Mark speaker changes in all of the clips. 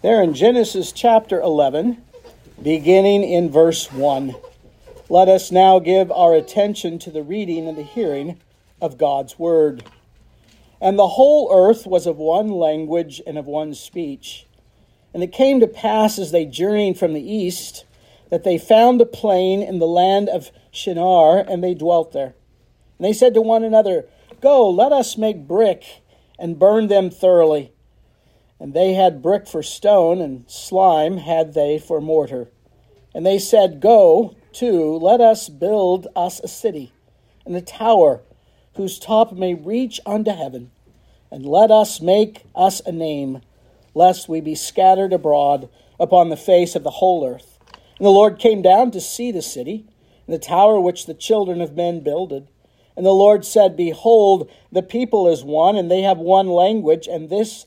Speaker 1: There in Genesis chapter 11, beginning in verse 1. Let us now give our attention to the reading and the hearing of God's word. And the whole earth was of one language and of one speech. And it came to pass as they journeyed from the east that they found a plain in the land of Shinar, and they dwelt there. And they said to one another, Go, let us make brick and burn them thoroughly. And they had brick for stone, and slime had they for mortar. And they said, Go to, let us build us a city, and a tower, whose top may reach unto heaven. And let us make us a name, lest we be scattered abroad upon the face of the whole earth. And the Lord came down to see the city, and the tower which the children of men builded. And the Lord said, Behold, the people is one, and they have one language, and this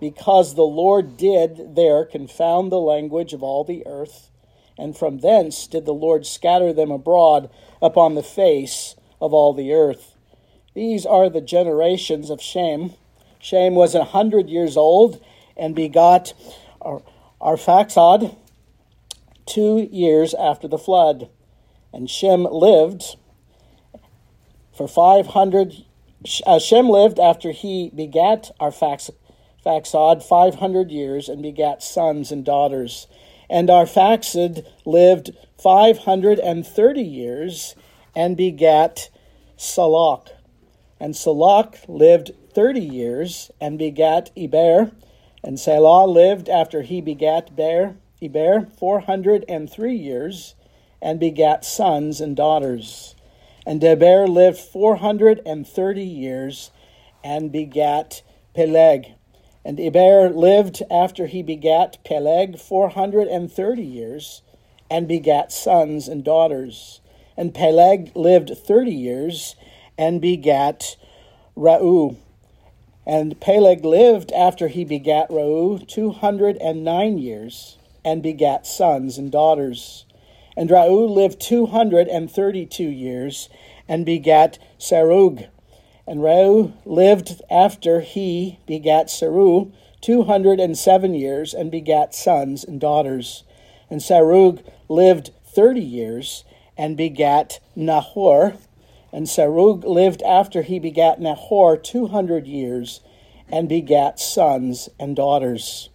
Speaker 1: because the Lord did there confound the language of all the earth, and from thence did the Lord scatter them abroad upon the face of all the earth. These are the generations of Shem. Shem was a hundred years old and begot Arphaxad two years after the flood. And Shem lived for five hundred. Uh, Shem lived after he begat Arphaxad Arphaxad 500 years and begat sons and daughters. And Arphaxad lived 530 years and begat Salach. And Salach lived 30 years and begat Eber. And Salah lived after he begat Bear, Eber 403 years and begat sons and daughters. And Deber lived 430 years and begat Peleg. And Eber lived after he begat Peleg four hundred and thirty years, and begat sons and daughters. And Peleg lived thirty years, and begat Reu. And Peleg lived after he begat and nine years, and begat sons and daughters. And Reu lived two hundred and thirty two years, and begat Serug. And Reu lived after he begat Seru two hundred and seven years, and begat sons and daughters. And Serug lived thirty years, and begat Nahor. And Serug lived after he begat Nahor two hundred years, and begat sons and daughters.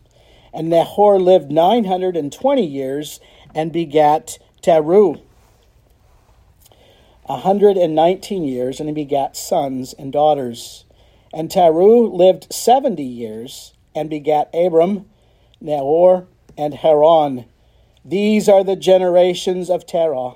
Speaker 1: And Nahor lived nine hundred and twenty years, and begat Teru a hundred and nineteen years, and he begat sons and daughters. And Taru lived seventy years, and begat Abram, Nahor, and Haran. These are the generations of Terah.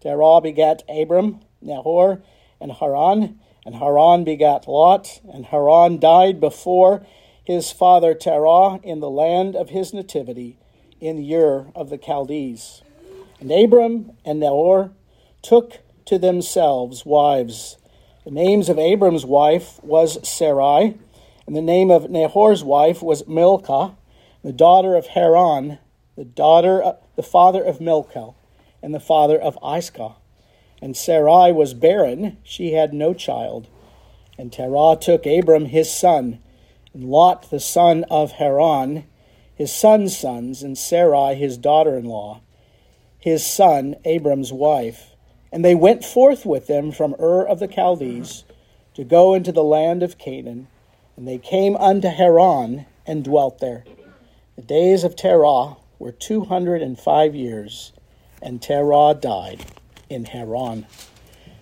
Speaker 1: Terah begat Abram, Nahor, and Haran, and Haran begat Lot, and Haran died before his father Terah in the land of his nativity, in Ur of the Chaldees. And Abram and Nahor took to themselves wives. The names of Abram's wife was Sarai, and the name of Nahor's wife was Milcah, the daughter of Haran, the daughter, of, the father of Milcah, and the father of Iscah. And Sarai was barren; she had no child. And Terah took Abram his son, and Lot the son of Haran, his son's sons, and Sarai his daughter-in-law, his son Abram's wife and they went forth with them from Ur of the Chaldees to go into the land of Canaan. And they came unto Haran and dwelt there. The days of Terah were two hundred and five years, and Terah died in Haran.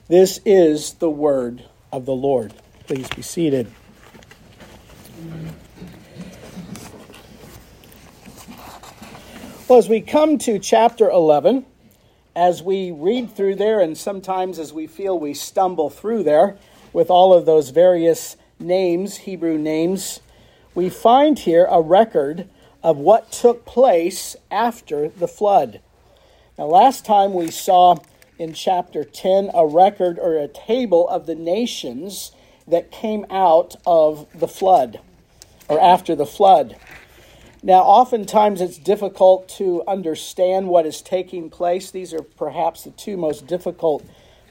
Speaker 1: This is the word of the Lord. Please be seated. Well, as we come to chapter 11, as we read through there, and sometimes as we feel we stumble through there with all of those various names, Hebrew names, we find here a record of what took place after the flood. Now, last time we saw in chapter 10 a record or a table of the nations that came out of the flood or after the flood. Now, oftentimes it's difficult to understand what is taking place. These are perhaps the two most difficult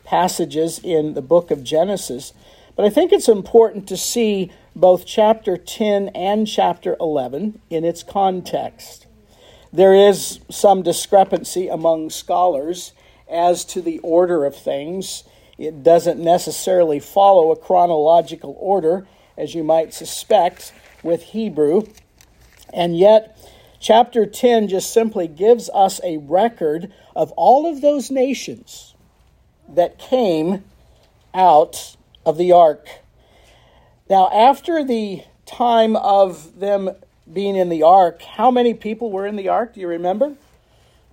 Speaker 1: passages in the book of Genesis. But I think it's important to see both chapter 10 and chapter 11 in its context. There is some discrepancy among scholars as to the order of things. It doesn't necessarily follow a chronological order, as you might suspect with Hebrew. And yet, chapter 10 just simply gives us a record of all of those nations that came out of the ark. Now, after the time of them being in the ark, how many people were in the ark? Do you remember?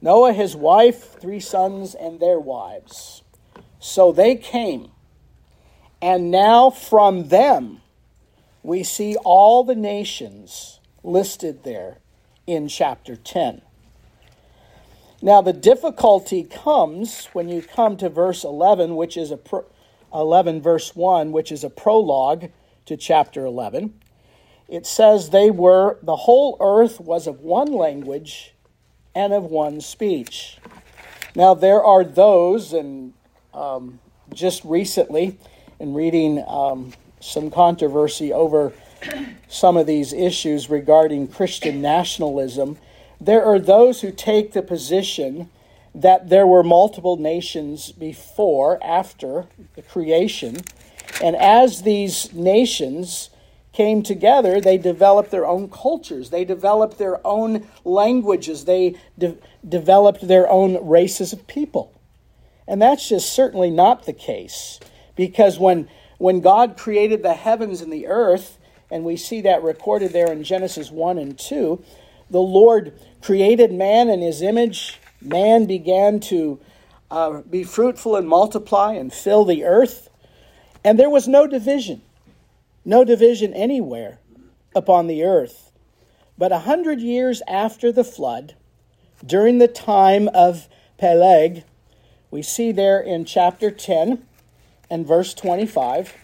Speaker 1: Noah, his wife, three sons, and their wives. So they came. And now from them, we see all the nations listed there in chapter 10. Now, the difficulty comes when you come to verse 11, which is a pro- 11, verse 1, which is a prologue to chapter 11. It says, They were, the whole earth was of one language and of one speech. Now, there are those, and um, just recently, in reading um, some controversy over some of these issues regarding Christian nationalism, there are those who take the position that there were multiple nations before, after the creation, and as these nations came together, they developed their own cultures, they developed their own languages, they de- developed their own races of people. And that's just certainly not the case, because when when God created the heavens and the earth, and we see that recorded there in Genesis 1 and 2, the Lord created man in his image. Man began to uh, be fruitful and multiply and fill the earth. And there was no division, no division anywhere upon the earth. But a hundred years after the flood, during the time of Peleg, we see there in chapter 10 and verse 25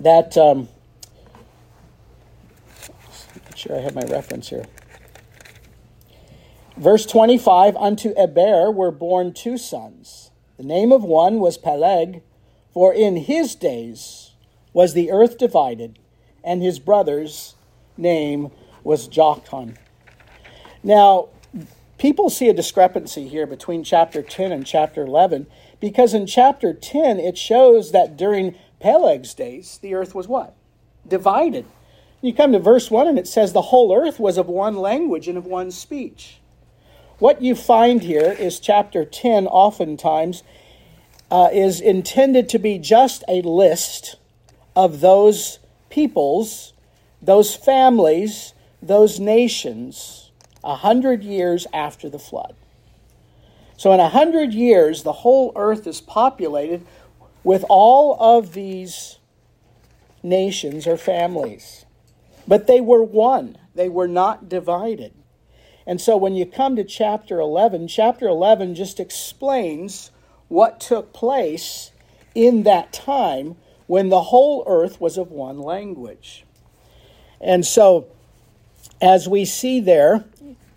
Speaker 1: that um, make sure I have my reference here. Verse 25 Unto Eber were born two sons. The name of one was Peleg, for in his days was the earth divided, and his brother's name was Joktan. Now, people see a discrepancy here between chapter 10 and chapter 11 because in chapter 10 it shows that during Peleg's days, the earth was what? Divided. You come to verse 1 and it says the whole earth was of one language and of one speech. What you find here is chapter 10, oftentimes, uh, is intended to be just a list of those peoples, those families, those nations, a hundred years after the flood. So, in a hundred years, the whole earth is populated with all of these nations or families. But they were one, they were not divided. And so when you come to chapter 11, chapter 11 just explains what took place in that time when the whole earth was of one language. And so, as we see there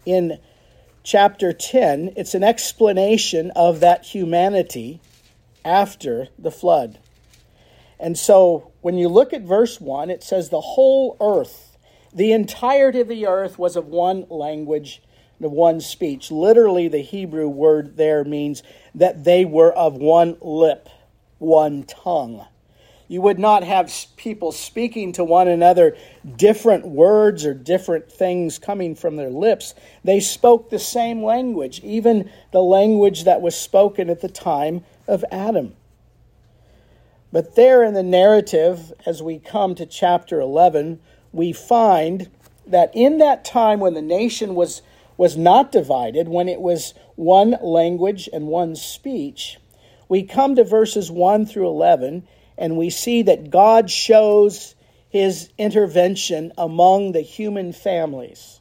Speaker 1: in chapter 10, it's an explanation of that humanity after the flood. And so when you look at verse 1, it says, The whole earth, the entirety of the earth was of one language, of one speech. Literally, the Hebrew word there means that they were of one lip, one tongue. You would not have people speaking to one another different words or different things coming from their lips. They spoke the same language, even the language that was spoken at the time of Adam. But there in the narrative, as we come to chapter 11, we find that in that time when the nation was, was not divided, when it was one language and one speech, we come to verses 1 through 11 and we see that God shows his intervention among the human families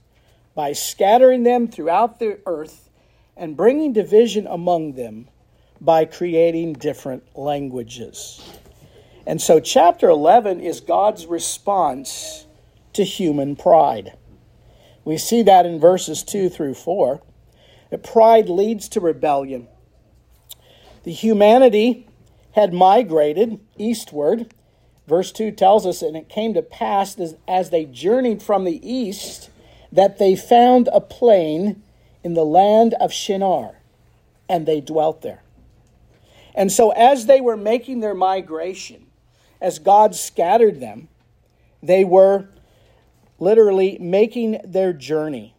Speaker 1: by scattering them throughout the earth and bringing division among them by creating different languages. And so, chapter 11 is God's response to human pride. We see that in verses 2 through 4. That pride leads to rebellion. The humanity had migrated eastward. Verse 2 tells us, and it came to pass as, as they journeyed from the east that they found a plain in the land of Shinar, and they dwelt there. And so, as they were making their migration, as God scattered them, they were literally making their journey.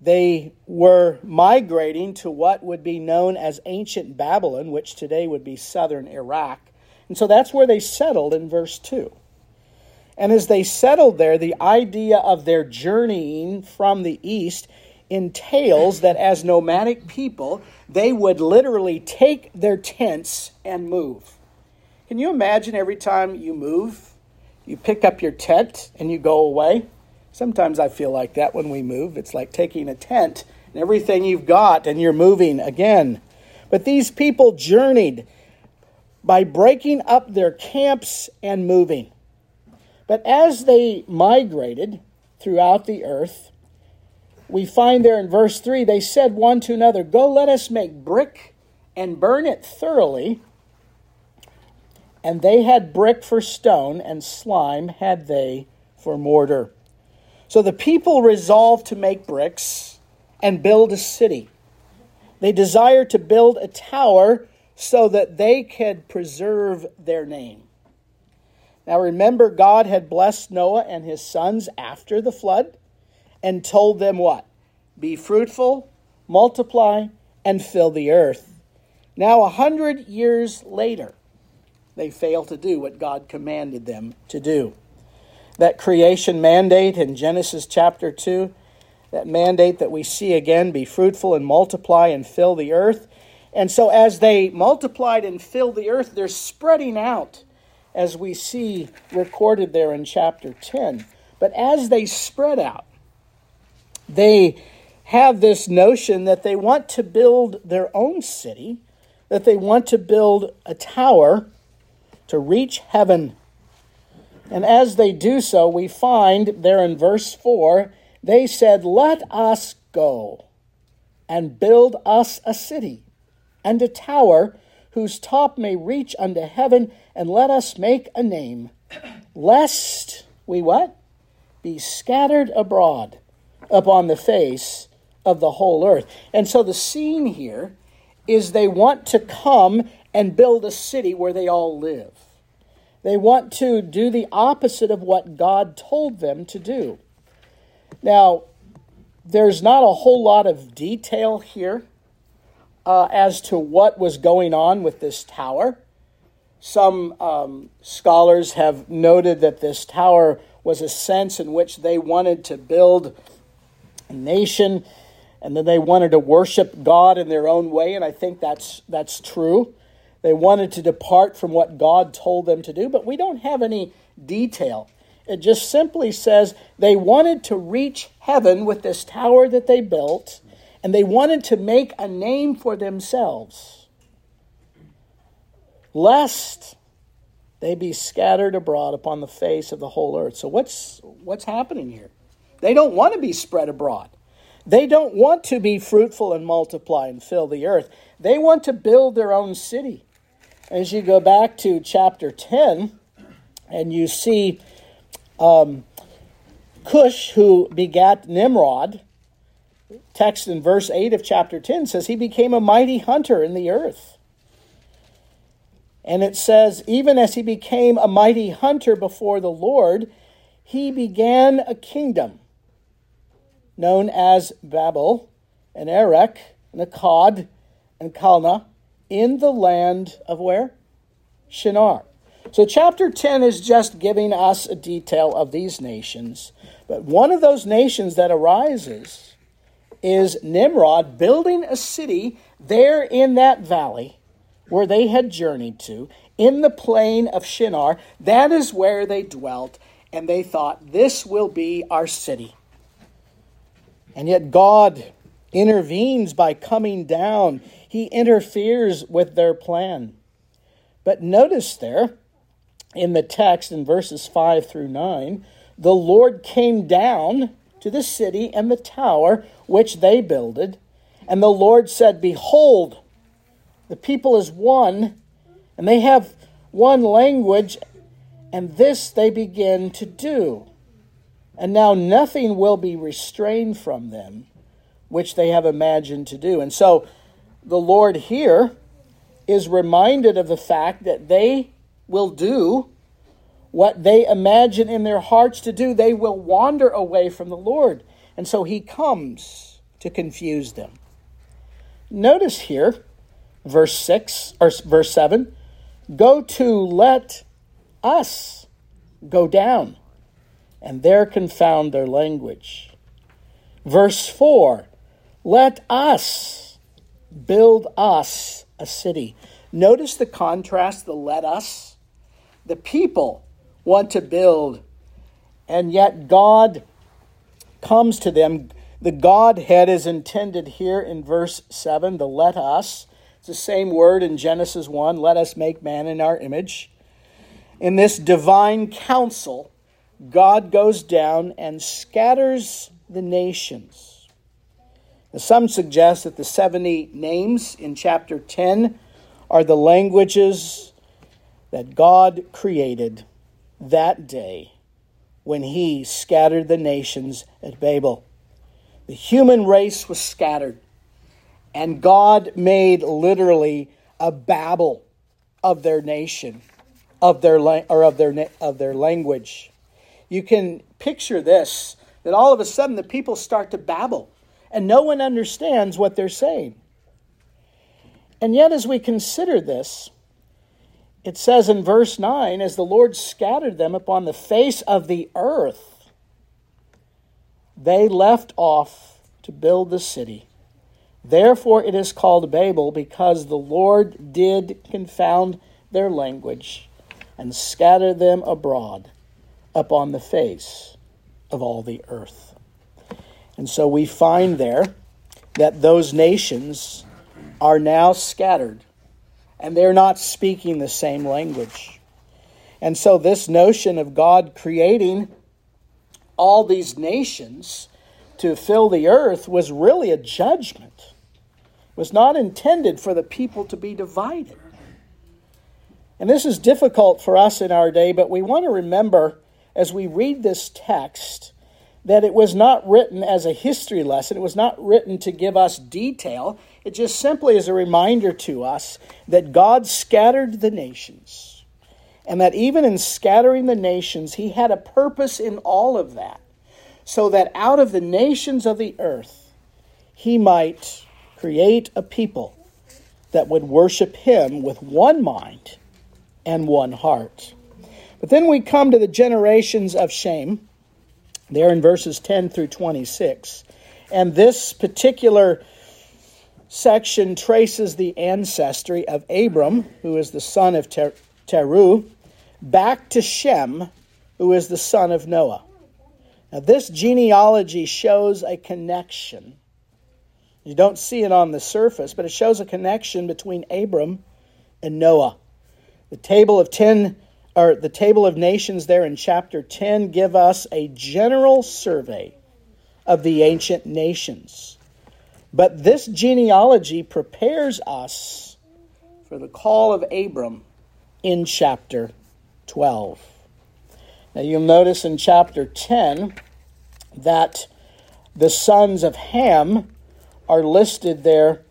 Speaker 1: They were migrating to what would be known as ancient Babylon, which today would be southern Iraq. And so that's where they settled in verse 2. And as they settled there, the idea of their journeying from the east entails that as nomadic people, they would literally take their tents and move. Can you imagine every time you move? You pick up your tent and you go away. Sometimes I feel like that when we move. It's like taking a tent and everything you've got and you're moving again. But these people journeyed by breaking up their camps and moving. But as they migrated throughout the earth, we find there in verse 3 they said one to another, Go, let us make brick and burn it thoroughly and they had brick for stone, and slime had they for mortar. So the people resolved to make bricks and build a city. They desired to build a tower so that they could preserve their name. Now remember, God had blessed Noah and his sons after the flood and told them what? Be fruitful, multiply, and fill the earth. Now, a hundred years later, they fail to do what God commanded them to do. That creation mandate in Genesis chapter 2, that mandate that we see again be fruitful and multiply and fill the earth. And so, as they multiplied and filled the earth, they're spreading out, as we see recorded there in chapter 10. But as they spread out, they have this notion that they want to build their own city, that they want to build a tower to reach heaven. And as they do so, we find there in verse 4 they said, Let us go and build us a city and a tower whose top may reach unto heaven, and let us make a name, lest we what? Be scattered abroad upon the face of the whole earth. And so the scene here is they want to come and build a city where they all live. They want to do the opposite of what God told them to do. Now, there's not a whole lot of detail here uh, as to what was going on with this tower. Some um, scholars have noted that this tower was a sense in which they wanted to build nation and then they wanted to worship God in their own way, and I think that's, that's true. They wanted to depart from what God told them to do, but we don't have any detail. It just simply says they wanted to reach heaven with this tower that they built, and they wanted to make a name for themselves, lest they be scattered abroad upon the face of the whole earth. So, what's, what's happening here? They don't want to be spread abroad. They don't want to be fruitful and multiply and fill the earth. They want to build their own city. As you go back to chapter 10, and you see um, Cush, who begat Nimrod, text in verse 8 of chapter 10 says, He became a mighty hunter in the earth. And it says, Even as he became a mighty hunter before the Lord, he began a kingdom known as Babel and Erech and Akkad and Calneh in the land of where? Shinar. So, chapter 10 is just giving us a detail of these nations. But one of those nations that arises is Nimrod building a city there in that valley where they had journeyed to, in the plain of Shinar. That is where they dwelt, and they thought, This will be our city. And yet God intervenes by coming down, He interferes with their plan. But notice there in the text in verses 5 through 9, the Lord came down to the city and the tower which they builded, and the Lord said, Behold, the people is one, and they have one language, and this they begin to do. And now nothing will be restrained from them, which they have imagined to do. And so the Lord here is reminded of the fact that they will do what they imagine in their hearts to do. They will wander away from the Lord. And so he comes to confuse them. Notice here, verse 6 or verse 7 go to let us go down and there confound their language. Verse 4 Let us build us a city. Notice the contrast, the let us. The people want to build, and yet God comes to them. The Godhead is intended here in verse 7, the let us. It's the same word in Genesis 1 let us make man in our image. In this divine council, God goes down and scatters the nations. Now, some suggest that the 70 names in chapter 10 are the languages that God created that day when he scattered the nations at Babel. The human race was scattered, and God made literally a babel of their nation, of their or of their of their language you can picture this that all of a sudden the people start to babble and no one understands what they're saying. And yet, as we consider this, it says in verse 9, as the Lord scattered them upon the face of the earth, they left off to build the city. Therefore, it is called Babel, because the Lord did confound their language and scatter them abroad upon the face of all the earth. And so we find there that those nations are now scattered and they're not speaking the same language. And so, this notion of God creating all these nations to fill the earth was really a judgment. It was not intended for the people to be divided. And this is difficult for us in our day, but we want to remember as we read this text that it was not written as a history lesson. It was not written to give us detail. It just simply is a reminder to us that God scattered the nations. And that even in scattering the nations, He had a purpose in all of that. So that out of the nations of the earth, He might create a people that would worship Him with one mind and one heart. But then we come to the generations of Shem, there in verses 10 through 26. And this particular section traces the ancestry of Abram, who is the son of Ter- Teru, back to Shem, who is the son of Noah. Now, this genealogy shows a connection. You don't see it on the surface, but it shows a connection between Abram and Noah. The table of 10 or the table of nations there in chapter 10 give us a general survey of the ancient nations. But this genealogy prepares us for the call of Abram in chapter 12. Now you'll notice in chapter 10 that the sons of Ham are listed there,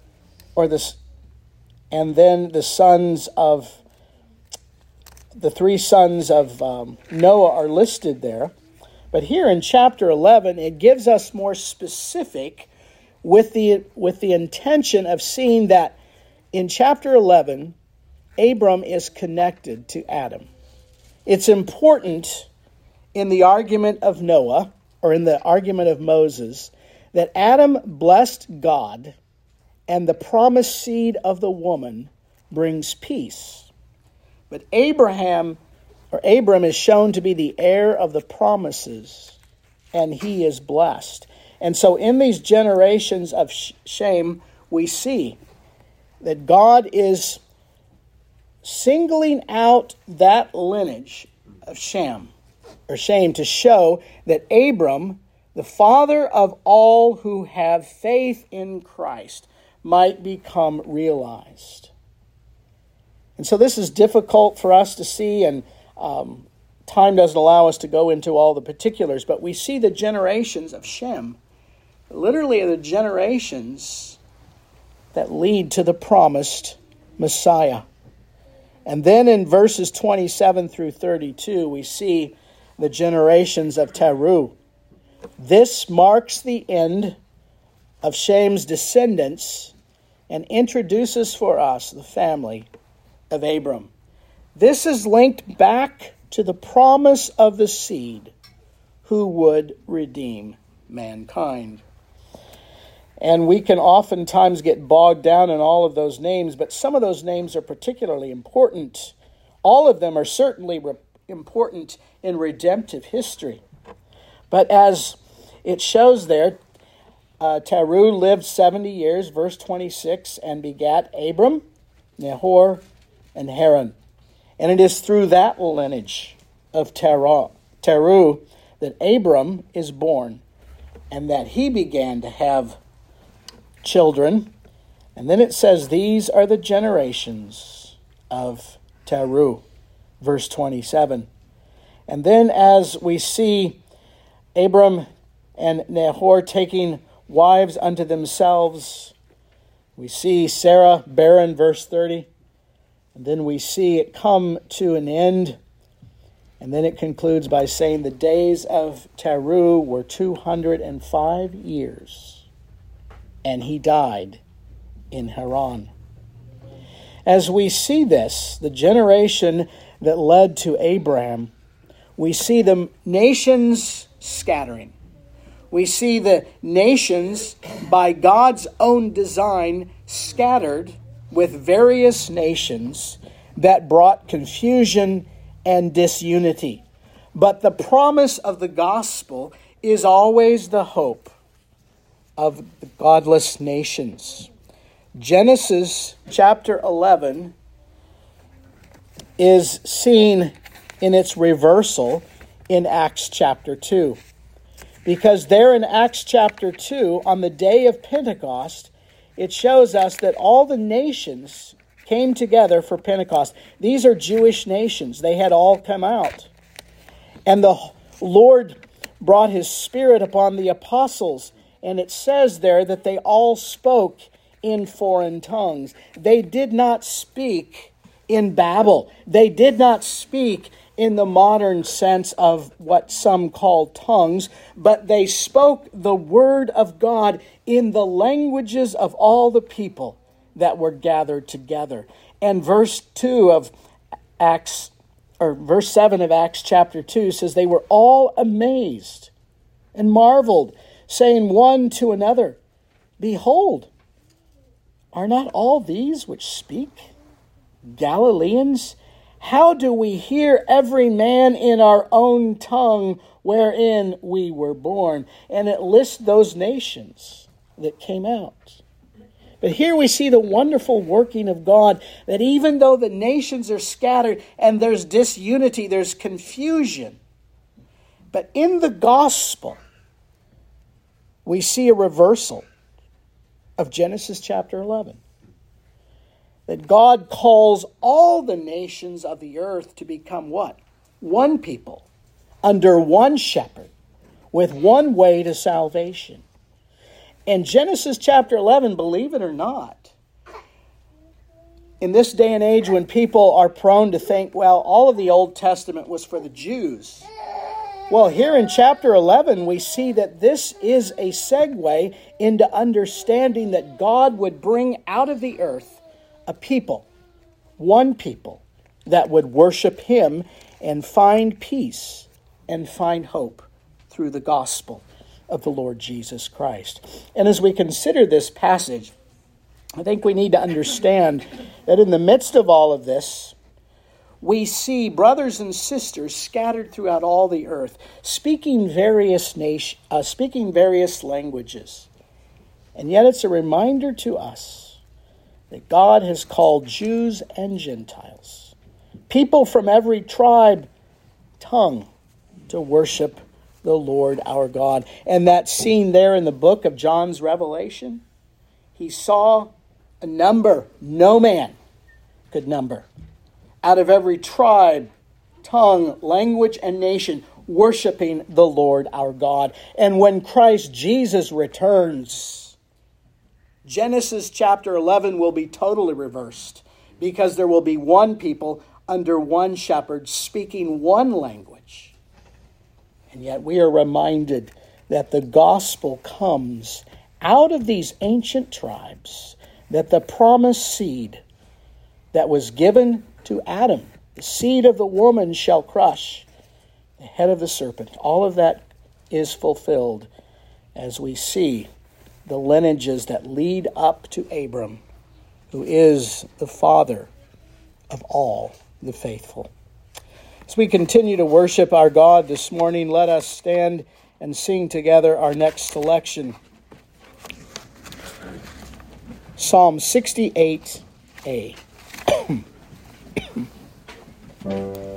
Speaker 1: or this, and then the sons of the three sons of um, Noah are listed there. But here in chapter 11, it gives us more specific with the, with the intention of seeing that in chapter 11, Abram is connected to Adam. It's important in the argument of Noah, or in the argument of Moses, that Adam blessed God and the promised seed of the woman brings peace. But Abraham or Abram is shown to be the heir of the promises, and he is blessed. And so in these generations of Shem, we see that God is singling out that lineage of Shem or Shem to show that Abram, the father of all who have faith in Christ, might become realized. And so this is difficult for us to see, and um, time doesn't allow us to go into all the particulars, but we see the generations of Shem, literally the generations that lead to the promised Messiah. And then in verses 27 through 32, we see the generations of Teru. This marks the end of Shem's descendants and introduces for us the family of Abram. This is linked back to the promise of the seed who would redeem mankind. And we can oftentimes get bogged down in all of those names, but some of those names are particularly important. All of them are certainly re- important in redemptive history. But as it shows there, uh, Terah lived 70 years, verse 26, and begat Abram, Nahor, and Haran. And it is through that lineage of Terah, Terah that Abram is born and that he began to have children. And then it says, These are the generations of Teru, verse 27. And then as we see Abram and Nahor taking wives unto themselves, we see Sarah barren, verse 30. And then we see it come to an end. And then it concludes by saying the days of Teru were 205 years and he died in Haran. As we see this, the generation that led to Abraham, we see the nations scattering. We see the nations, by God's own design, scattered with various nations that brought confusion and disunity. But the promise of the gospel is always the hope of the godless nations. Genesis chapter 11 is seen in its reversal in Acts chapter 2. Because there in Acts chapter 2, on the day of Pentecost, it shows us that all the nations came together for Pentecost. These are Jewish nations, they had all come out. And the Lord brought his Spirit upon the apostles and it says there that they all spoke in foreign tongues. They did not speak in Babel, they did not speak in the modern sense of what some call tongues, but they spoke the word of God in the languages of all the people that were gathered together. And verse 2 of Acts, or verse 7 of Acts chapter 2 says, They were all amazed and marveled saying one to another, Behold, are not all these which speak Galileans? How do we hear every man in our own tongue wherein we were born? And it lists those nations that came out. But here we see the wonderful working of God that even though the nations are scattered and there's disunity, there's confusion, but in the gospel, we see a reversal of Genesis chapter 11. That God calls all the nations of the earth to become what? One people, under one shepherd, with one way to salvation. In Genesis chapter 11, believe it or not, in this day and age when people are prone to think, well, all of the Old Testament was for the Jews well, here in chapter 11, we see that this is a segue into understanding that God would bring out of the earth a people, one people, that would worship Him and find peace and find hope through the gospel of the Lord Jesus Christ. And as we consider this passage, I think we need to understand that in the midst of all of this, we see brothers and sisters scattered throughout all the earth, speaking various nation, uh, speaking various languages. And yet it's a reminder to us that God has called Jews and Gentiles, people from every tribe, tongue, to worship the Lord our God. And that scene there in the book of John's Revelation, he saw a number no man could number out of every tribe, tongue, language, and nation, worshiping the Lord our God. And when Christ Jesus returns, Genesis chapter 11 will be totally reversed because there will be one people under one shepherd speaking one language. And yet we are reminded that the gospel comes out of these ancient tribes, that the promised seed that was given to Adam. The seed of the woman shall crush the head of the serpent. All of that is fulfilled as we see the lineages that lead up to Abram, who is the father of all the faithful. As we continue to worship our God this morning, let us stand and sing together our next selection Psalm 68a.